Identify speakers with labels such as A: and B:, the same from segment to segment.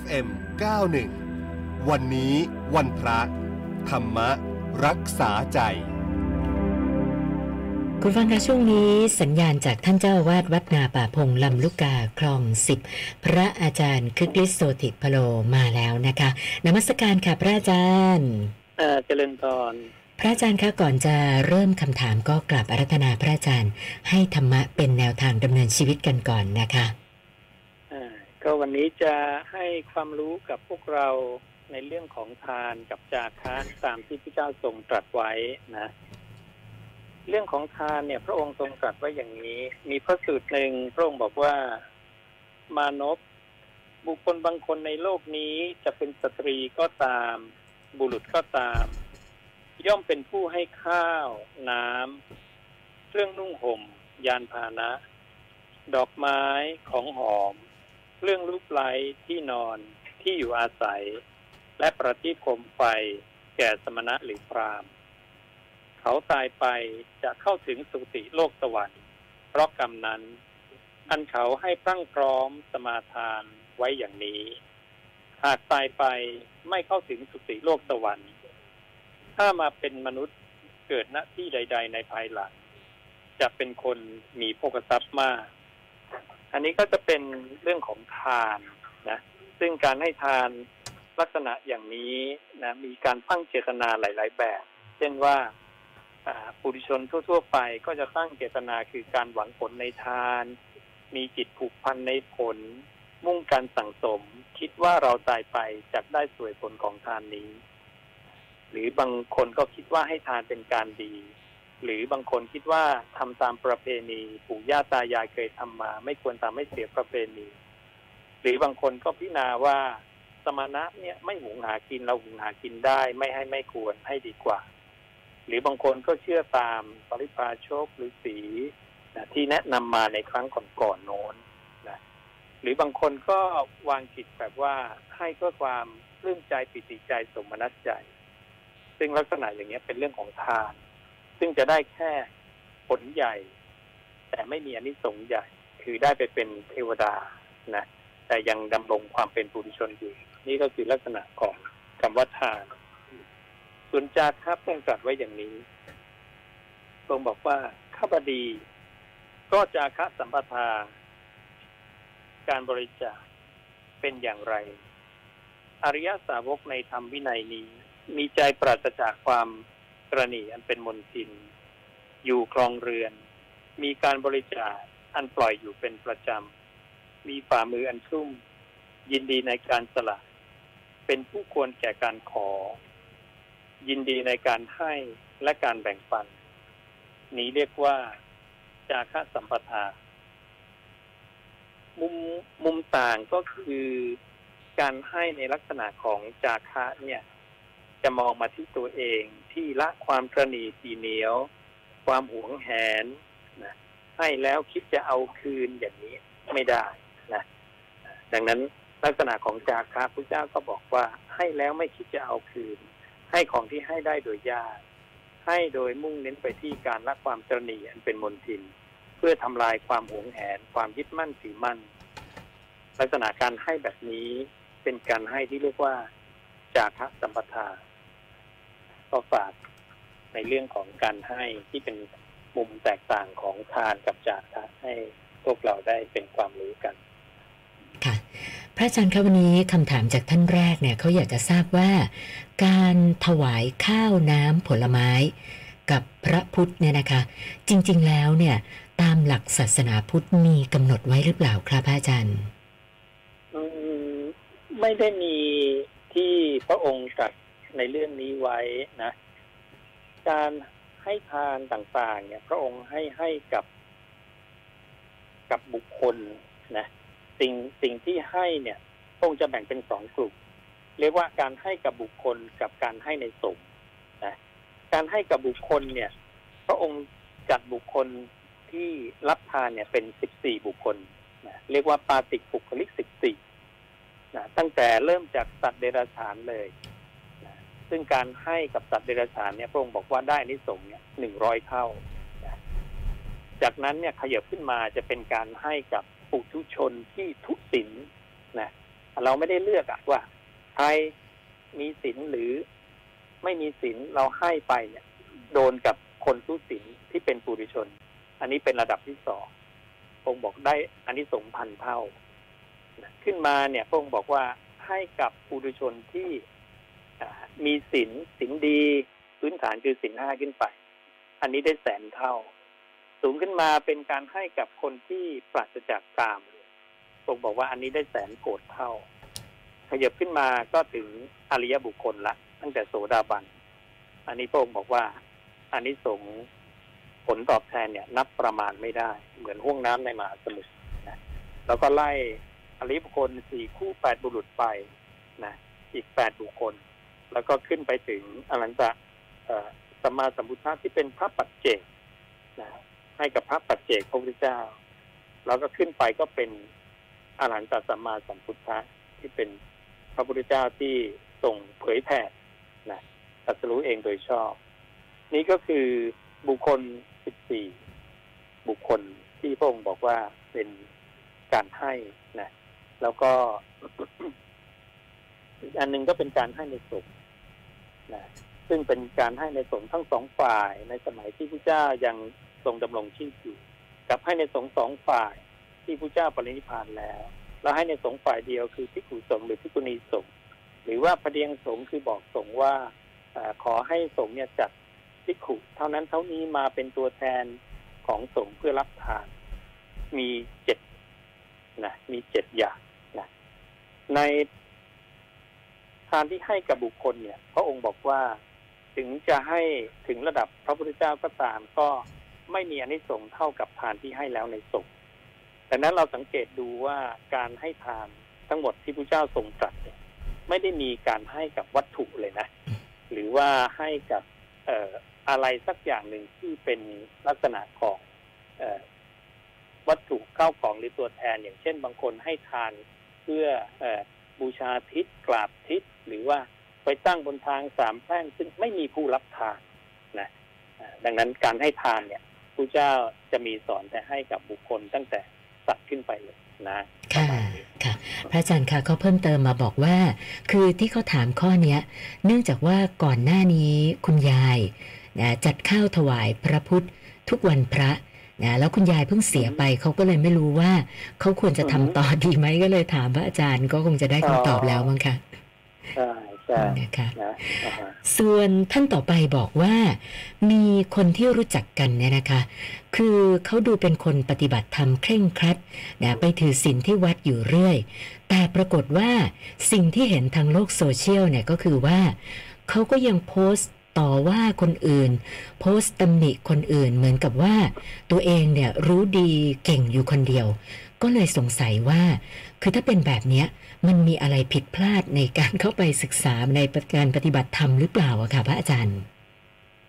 A: FM 91 วันนี้วันพระ ธรรมรักษาใจ
B: คุณฟังคะช่วงนี้สัญญาณจากท่านเจ้าวาดวัดนาป่าพงลำลูกกาคลองสิบพระอาจารย์คึกฤทธิ์โสติพโลมาแล้วนะคะนมัสการค่ะพระอาจารย์
C: เอ่อเจริญพร
B: พระอาจารย์คะก่อนจะเริ่มคำถามก็กราบอารัธนาพระอาจารย์ ให้ธรรมะเป็นแนวทางดำเนินชีวิตกันก่อนนะคะ
C: อ่า ก็วันนี้จะให้ความรู้กับพวกเราในเรื่องของทานกับจาคะตามที่พระเจ้าทรงตรัสไว้นะ เรื่องของทานเนี่ย พระองค์ทรงตรัสไว้อย่างนี้ มีพระสูตรหนึ่งพระองค์บอกว่ามานพบุคคลบางคนในโลกนี้จะเป็นสตรีก็ตาม บุรุษก็ตาม ย่อมเป็นผู้ให้ข้าว น้ำเครื่องนุ่งห่ม ยานพาหนะ ดอกไม้ของหอม เรื่องรูปไล้ที่นอนที่อยู่อาศัย และประทีปโคมไฟแก่สมณะหรือพรามเขาตายไปจะเข้าถึงสุติโลกสวรรค์ เพราะกรรมนั้น อันเขาให้พรั่งพร้อมสมาทานไว้อย่างนี้ หากตายไปไม่เข้าถึงสุติโลกสวรรค์ ถ้ามาเป็นมนุษย์เกิดณที่ใด ๆ ในภายหลัง จะเป็นคนมีโภคทรัพย์มาก อันนี้ก็จะเป็นเรื่องของทานนะซึ่งการให้ทานลักษณะอย่างนี้นะมีการตั้งเจตนาหลาย ๆ แบบ เช่นว่าปุถุชนทั่ว ๆ ไปก็จะตั้งเจตนาคือการหวังผลในทาน มีจิตผูกพันในผล มุ่งการสั่งสม คิดว่าเราตายไปจะได้สวยผลของทานนี้ หรือบางคนก็คิดว่าให้ทานเป็นการดี หรือบางคนคิดว่าทำตามประเพณีปู่ย่าตายายเคยทำมา ไม่ควรทำให้เสียประเพณี หรือบางคนก็พิจารณาว่าสมณะเนี่ยไม่หุงหากินเราหุงหากินได้ ไม่ให้ไม่ควรให้ดีกว่า หรือบางคนก็เชื่อตามปริพาโชกหรือสีนะที่แนะนำมาในครั้งก่อนๆโน้นนะหรือบางคนก็วางจิตแบบว่าให้เพื่อความปลื้มใจปิติใจสมนัสใจ ซึ่งลักษณะอย่างนี้เป็นเรื่องของทาน ซึ่งจะได้แค่ผลใหญ่ แต่ไม่มีอนิสงส์ใหญ่ คือได้ไปเป็นเทวดานะแต่ยังดำรงความเป็นปุถุชนอยู่ นี่ก็คือลักษณะของคำว่าทานส่วนจาครับทรงตรัสไว้อย่างนี้ทรงบอกว่าข้าบดี ก็จาคะสัมปทา การบริจาคเป็นอย่างไร อริยสาวกในธรรมวินัยนี้ มีใจปราศจากความ กรณีอันเป็นมนทิน อยู่ครองเรือน มีการบริจาคอันปล่อยอยู่เป็นประจำ มีฝ่ามืออันชุ่ม ยินดีในการสละ เป็นผู้ควรแก่การขอ ยินดีในการให้และการแบ่งปัน นี้เรียกว่าจาคะสัมปทา มุมมุมต่างก็คือการให้ในลักษณะของจาคะเนี่ย จะมองมาที่ตัวเองที่ละความตรณีทีเหนียว ความหวงแหนนะให้แล้วคิดจะเอาคืนอย่างนี้ไม่ได้นะดังนั้นลักษณะของจาคะพระเจ้าก็บอกว่าให้แล้วไม่คิดจะเอาคืน ให้ของที่ให้ได้โดยยากให้โดยมุ่งเน้นไปที่การละความตรณีอันเป็นมนทิน เพื่อทำลายความหวงแหน ความยึดมั่นถือมั่น ลักษณะการให้แบบนี้เป็นการให้ที่เรียกว่า จาคะสัมปทา ก็ฝากในเรื่องของการให้ที่เป็นมุมแตกต่างของทานกับจาคะให้พวกเราได้เป็นความรู้กัน
B: ค่ะพระอาจารย์คะวันนี้คำถามจากท่านแรกเนี่ยเขาอยากจะทราบว่า การถวายข้าวน้ำผลไม้ กับพระพุทธเนี่ยนะคะ จริง ๆ แล้วเนี่ย ตามหลักศาสนาพุทธมีกำหนดไว้หรือเปล่าครับพระอาจารย์
C: อืมไม่ได้มีที่พระองค์ตรัส ในเรื่องนี้ไว้นะ การให้ทานต่างๆ เนี่ย พระองค์ให้ให้กับกับบุคคลนะสิ่งสิ่งที่ให้เนี่ยพระองค์จะแบ่งเป็นสองกลุ่ม เรียกว่าการให้กับบุคคลกับการให้ในสงฆ์นะการให้กับบุคคลเนี่ย พระองค์จัดบุคคลที่รับทานเนี่ยเป็นสิบสี่บุคคลนะเรียกว่าปาติกบุคลิกสิบสี่นะตั้งแต่เริ่มจากสัตว์เดรัจฉานเลย ซึ่งการให้กับสัตว์เดรัจฉานเนี่ยพระองค์บอกว่าได้อนิสงส์เนี่ยหนึ่งร้อยเท่า จากนั้นเนี่ยขยับขึ้นมาจะเป็นการให้กับปุถุชนที่ทุศิลนะเราไม่ได้เลือกอะว่าใครมีศีลหรือไม่มีศีลเราให้ไปเนี่ย โดนกับคนทุศีลที่เป็นปุถุชน อันนี้เป็นระดับที่สองพงบอกได้อันนี้สงพันเท่า ขึ้นมาเนี่ยพงบอกว่าให้กับปุถุชนที่ มีศีลศีลดีพื้นฐานคือศีลห้าขึ้นไป อันนี้ได้แสนเท่า สูงขึ้นมาเป็นการให้กับคนที่ปราศจากกามพงบอกว่าอันนี้ได้แสนโกดเท่า ขยับขึ้นมาก็ถึงอริยบุคคลละตั้งแต่โสดาบัน อันนี้พระองค์บอกว่าอันนี้สงผลตอบแทนเนี่ย นับประมาณไม่ได้ เหมือนห้วงน้ำในมหาสมุทรนะแล้วก็ไล่อริยบุคคลสี่คู่แปดบุรุษไปนะอีกแปดบุคคล แล้วก็ขึ้นไปถึงอรันตะสัมมาสัมพุทธะที่เป็นพระปัจเจกนะให้กับพระปัจเจกพระพุทธเจ้า แล้วก็ขึ้นไปก็เป็นอรหันตสัมมาสัมพุทธะที่เป็นพระพุทธเจ้าที่ทรงเผยแผ่นะตรัสรู้เองโดยชอบ นี่ก็คือบุคคลสิบสี่บุคคลที่พระองค์บอกว่าเป็นการให้นะแล้วก็อีกอันหนึ่งก็เป็นการให้ในสงฆ์ นะซึ่งเป็นการให้ในสงฆ์ทั้งสองฝ่ายในสมัยที่พระเจ้ายังทรงดำรงชีพอยู่กับให้ในสงฆ์สองฝ่ายที่พระเจ้าปรินิพานแล้ว แล้วให้ในสงฆ์ฝ่ายเดียวคือพิกุสงหรือพิกุณีสงหรือว่าประเดียงสงคือบอกสงว่าอขอให้สงเนี่ยจัดพิกุเท่านั้นเท่านี้มาเป็นตัวแทนของสงเพื่อรับทาน มีเจ็ดนะมีเจ็ดอย่างนะใน ทานที่ให้กับบุคคลเนี่ย พระองค์บอกว่าถึงจะให้ถึงระดับพระพุทธเจ้าก็ตามก็ไม่มีอนิสงส์เท่ากับทานที่ให้แล้วในสงฆ์ดังนั้นเราสังเกตดูว่าการให้ทานทั้งหมดที่พระเจ้าทรงตรัสเนี่ยไม่ได้มีการให้กับวัตถุเลยนะ หรือว่าให้กับเอ่ออะไรสักอย่างหนึ่งที่เป็นลักษณะของเอวัตถุเข้าของหรือตัวแทน อย่างเช่นบางคนให้ทานเพื่ออบูชาทิศกราบทิศ หรือว่าไปตั้งบนทางสามแพร่งซึ่งไม่มีผู้รับทานนะดังนั้นการให้ทานเนี่ยพระเจ้าจะมีสอนแต่ให้กับบุคคลตั้งแต่สัตว์ขึ้นไปเลยนะ
B: ค่ะค่ะ พระอาจารย์ค่ะเขาเพิ่มเติมมาบอกว่า คือที่เขาถามข้อเนี้ย เนื่องจากว่าก่อนหน้านี้คุณยายนะจัดข้าวถวายพระพุทธทุกวันพระนะแล้วคุณยายเพิ่งเสียไปเขาก็เลยไม่รู้ว่าเขาควรจะทำต่อดีไหมก็เลยถามพระอาจารย์ก็คงจะได้คำตอบแล้วมั้งค่ะ
C: ใช่ใช่
B: นะคะส่วนท่านต่อไปบอกว่ามีคนที่รู้จักกันเนี่ยนะคะ คือเขาดูเป็นคนปฏิบัติธรรมเคร่งครัดนะไปถือศีลที่วัดอยู่เรื่อย แต่ปรากฏว่าสิ่งที่เห็นทางโลกโซเชียลเนี่ยก็คือว่าเขาก็ยังโพสต์ต่อว่าคนอื่น โพสต์ตำหนิคนอื่นเหมือนกับว่า ตัวเองเนี่ยรู้ดีเก่งอยู่คนเดียว ก็เลยสงสัยว่า คือถ้าเป็นแบบนี้ มันมีอะไรผิดพลาดในการเข้าไปศึกษาในการปฏิบัติธรรมหรือเปล่าอะค่ะพระอาจารย์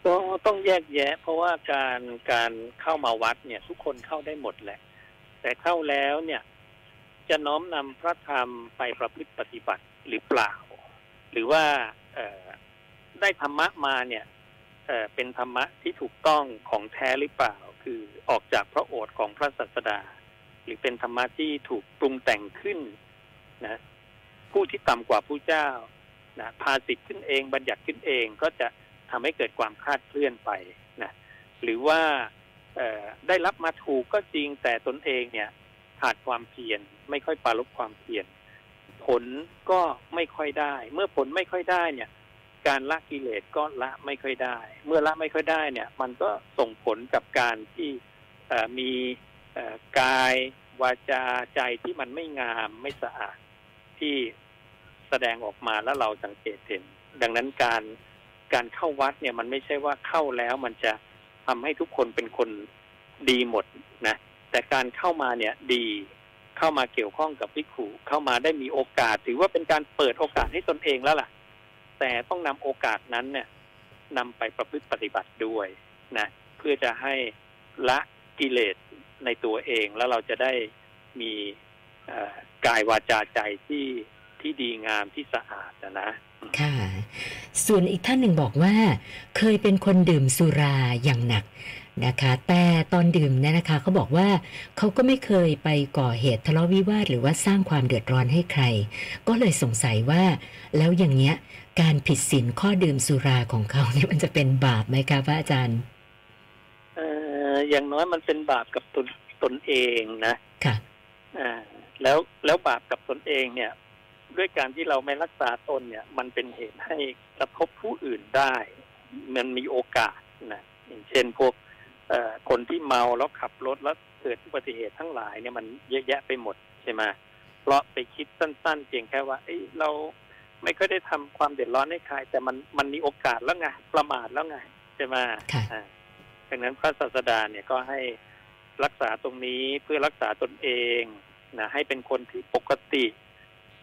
C: ก็ต้องแยกแยะ เพราะว่าการการเข้ามาวัดเนี่ย ทุกคนเข้าได้หมดแหละ แต่เข้าแล้วเนี่ย จะน้อมนำพระธรรมไปประพฤติปฏิบัติหรือเปล่า หรือว่าเได้ธรรมะมาเนี่ยเเป็นธรรมะที่ถูกต้องของแท้หรือเปล่า คือออกจากพระโอษฐ์ของพระศาสดา หรือเป็นธรรมะที่ถูกปรุงแต่งขึ้น นะผู้ที่ต่ำกว่าผู้เจ้านะพาสิทธิ์ขึ้นเองบัญญัติขึ้นเองก็จะทำให้เกิดความคาดเคลื่อนไปนะหรือว่าได้รับมาถูกก็จริงแต่ตนเองเนี่ยขาดความเพียรไม่ค่อยปาลบความเพียรผลก็ไม่ค่อยได้ เมื่อผลไม่ค่อยได้เนี่ย การละกิเลสก็ละไม่ค่อยได้ เมื่อละไม่ค่อยได้เนี่ย มันก็ส่งผลกับการที่มีกายวาจาใจที่มันไม่งามไม่สะอาด ที่แสดงออกมาแล้วเราสังเกตเห็น ดังนั้นการการเข้าวัดเนี่ยมันไม่ใช่ว่าเข้าแล้วมันจะทำให้ทุกคนเป็นคนดีหมดนะแต่การเข้ามาเนี่ยดีเข้ามาเกี่ยวข้องกับพิขุเข้ามาได้มีโอกาส ถือว่าเป็นการเปิดโอกาสให้ตนเองแล้วล่ะ แต่ต้องนำโอกาสนั้นเนี่ยนำไปประพฤติปฏิบัติด้วยนะเพื่อจะให้ละกิเลสในตัวเองแล้วเราจะได้มี กายวาจาใจที่ที่ดีงามที่สะอาดนะ
B: ค่ะ ส่วนอีกท่านหนึ่งบอกว่า เคยเป็นคนดื่มสุราอย่างหนักนะคะ แต่ตอนดื่มเนี่ยนะคะเขาบอกว่าเขาก็ไม่เคยไปก่อเหตุทะเลาะวิวาทหรือว่าสร้างความเดือดร้อนให้ใคร ก็เลยสงสัยว่า แล้วอย่างเนี้ย การผิดศีลข้อดื่มสุราของเขาเนี่ยมันจะเป็นบาปไหมคะพระอาจารย์
C: เอ่ออย่างน้อยมันเป็นบาปกับตนตนเองนะ
B: ค่ะ
C: อ่า แล้วแล้วบาปกับตนเองเนี่ย ด้วยการที่เราไม่รักษาตนเนี่ย มันเป็นเหตุให้กระทบผู้อื่นได้ มันมีโอกาสนะอย่างเช่นพวกเอ่อคนที่เมาแล้วขับรถแล้วเกิดอุบัติเหตุทั้งหลายเนี่ยมันเยอะแยะไปหมดใช่ไหมเพราะไปคิดสั้น ๆ เพียงแค่ว่าเอ้ยเราไม่ค่อยได้ทำความเดือดร้อนให้ใคร แต่มันมันมีโอกาสแล้วไงประมาทแล้วไงใช่ไหม
B: ค่ะ
C: อ่าดังนั้นพระศาสดาเนี่ยก็ให้รักษาตรงนี้เพื่อรักษาตนเอง นะให้เป็นคนที่ปกติ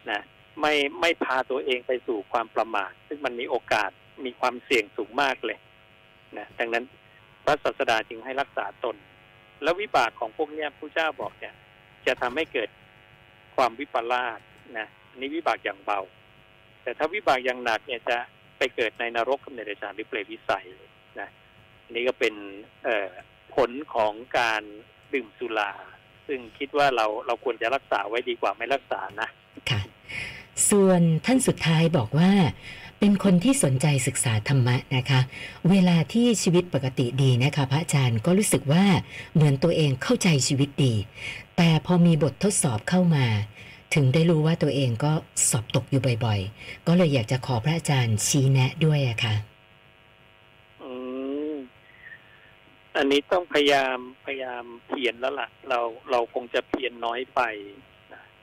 C: นะไม่ไม่พาตัวเองไปสู่ความประมาท ซึ่งมันมีโอกาสมีความเสี่ยงสูงมากเลยนะดังนั้นพระศาสดาจึงให้รักษาตน แล้ววิบากของพวกเนี้ยพระเจ้าบอกเนี่ย จะทำให้เกิดความวิปลาสนะนนี้วิบากอย่างเบา แต่ถ้าวิบากอย่างหนักเนี่ยจะไปเกิดในนรกกับในเดชานหรือเปรตวิสัยนะนนี้ก็เป็นเอ่อผลของการดื่มสุรา ซึ่งคิดว่าเราเราควรจะรักษาไว้ดีกว่าไม่รักษานะ
B: ค่ะ ส่วนท่านสุดท้ายบอกว่า เป็นคนที่สนใจศึกษาธรรมะนะคะ เวลาที่ชีวิตปกติดีนะคะ พระอาจารย์ก็รู้สึกว่าเหมือนตัวเองเข้าใจชีวิตดี แต่พอมีบททดสอบเข้ามา ถึงได้รู้ว่าตัวเองก็สอบตกอยู่บ่อยๆ ก็เลยอยากจะขอพระอาจารย์ชี้แนะด้วยอะค่ะ
C: ม อันนี้ต้องพยายามพยายามเพียรแล้วล่ะ เราเราคงจะเพียรน้อยไป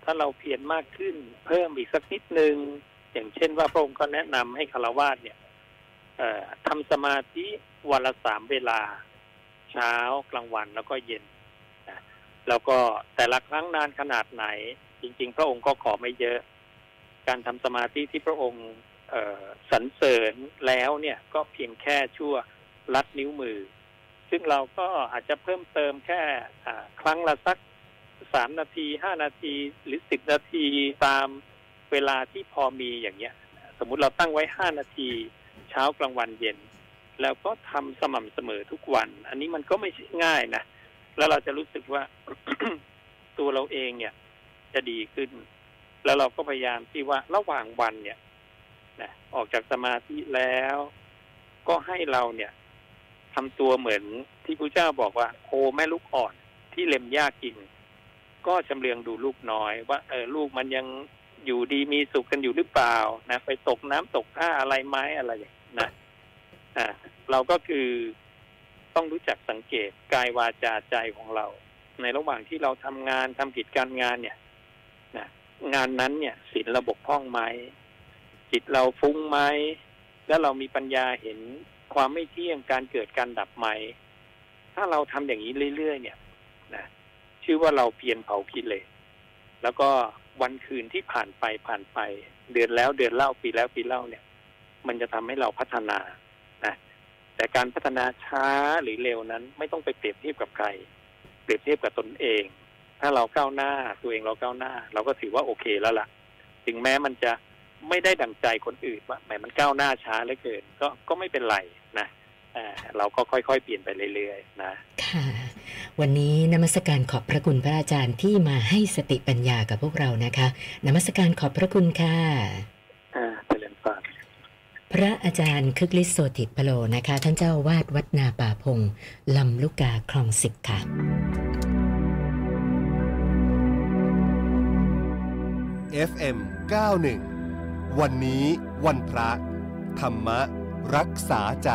C: ถ้าเราเพียรมากขึ้น เพิ่มอีกสักนิดนึง อย่างเช่นว่าพระองค์ก็แนะนำให้คารวาสเนี่ยเอ่อทำสมาธิวันละสามเวลา เช้ากลางวันแล้วก็เย็นแล้วก็แต่ละครั้งนานขนาดไหน จริง ๆ พระองค์ก็ขอไม่เยอะ การทำสมาธิที่พระองค์สรรเสริญแล้วเนี่ยก็เพียงแค่ชั่วลัดนิ้วมือ ซึ่งเราก็อาจจะเพิ่มเติมแค่ครั้งละสักสามนาทีห้านาทีหรือสิบนาทีตามเวลาที่พอมีอย่างเงี้ย สมมุติเราตั้งไว้ห้านาทีเช้ากลางวันเย็น แล้วก็ทำสม่ำเสมอทุกวัน อันนี้มันก็ไม่ใช่ง่ายนะแล้วเราจะรู้สึกว่าตัวเราเองเนี่ย จะดีขึ้น แล้วเราก็พยายามที่ว่าระหว่างวันเนี่ยนะออกจากสมาธิแล้ว ก็ให้เราเนี่ย ทำตัวเหมือนที่พระเจ้าบอกว่าโคแม่ลูกอ่อนที่เล็มหญ้ากิน ก็ชำเลืองดูลูกน้อย ว่าเออลูกมันยังอยู่ดีมีสุขกันอยู่หรือเปล่านะไปตกน้ำตกท่าอะไรไหมอะไรอย่างนะอ่าเราก็คือต้องรู้จักสังเกตกายวาจาใจของเรา ในระหว่างที่เราทำงานทำกิจการงานเนี่ยนะงานนั้นเนี่ยศีลระบบพร่องไหมจิตเราฟุ้งไหมแล้วเรามีปัญญาเห็น ความไม่เที่ยงการเกิดการดับไหม่ ถ้าเราทำอย่างนี้เรื่อยๆเนี่ยนะชื่อว่าเราเพียรเผากิเลสแล้วก็วันคืนที่ผ่านไปผ่านไป เดือนแล้วเดือนเล่าปีแล้วปีเล่าเนี่ย มันจะทำให้เราพัฒนานะแต่การพัฒนาช้าหรือเร็วนั้น ไม่ต้องไปเปรียบเทียบกับใคร เปรียบเทียบกับตนเอง ถ้าเราก้าวหน้าตัวเองเราก้าวหน้า เราก็ถือว่าโอเคแล้วล่ะ ถึงแม้มันจะ ไม่ได้ดังใจคนอื่นว่าแหมมันก้าวหน้าช้าเหลือเกินก็ก็ไม่เป็นไรนะอ่าเราก็ค่อยๆ เปลี่ยนไปเรื่อยๆ นะ
B: ค่ะ วันนี้นมัสการขอบพระคุณพระอาจารย์ที่มาให้สติปัญญากับพวกเรานะคะ นมัสการขอบพระคุณค่ะ
C: อ่าเจริญพร
B: พระอาจารย์คึกฤทธิ์โสติพโลนะคะ ท่านเจ้าอาวาดวัดนาป่าพงลำลูกกาคลองสิบค่ะ
A: FM 91 วันนี้วันพระ ธรรมรักษาใจ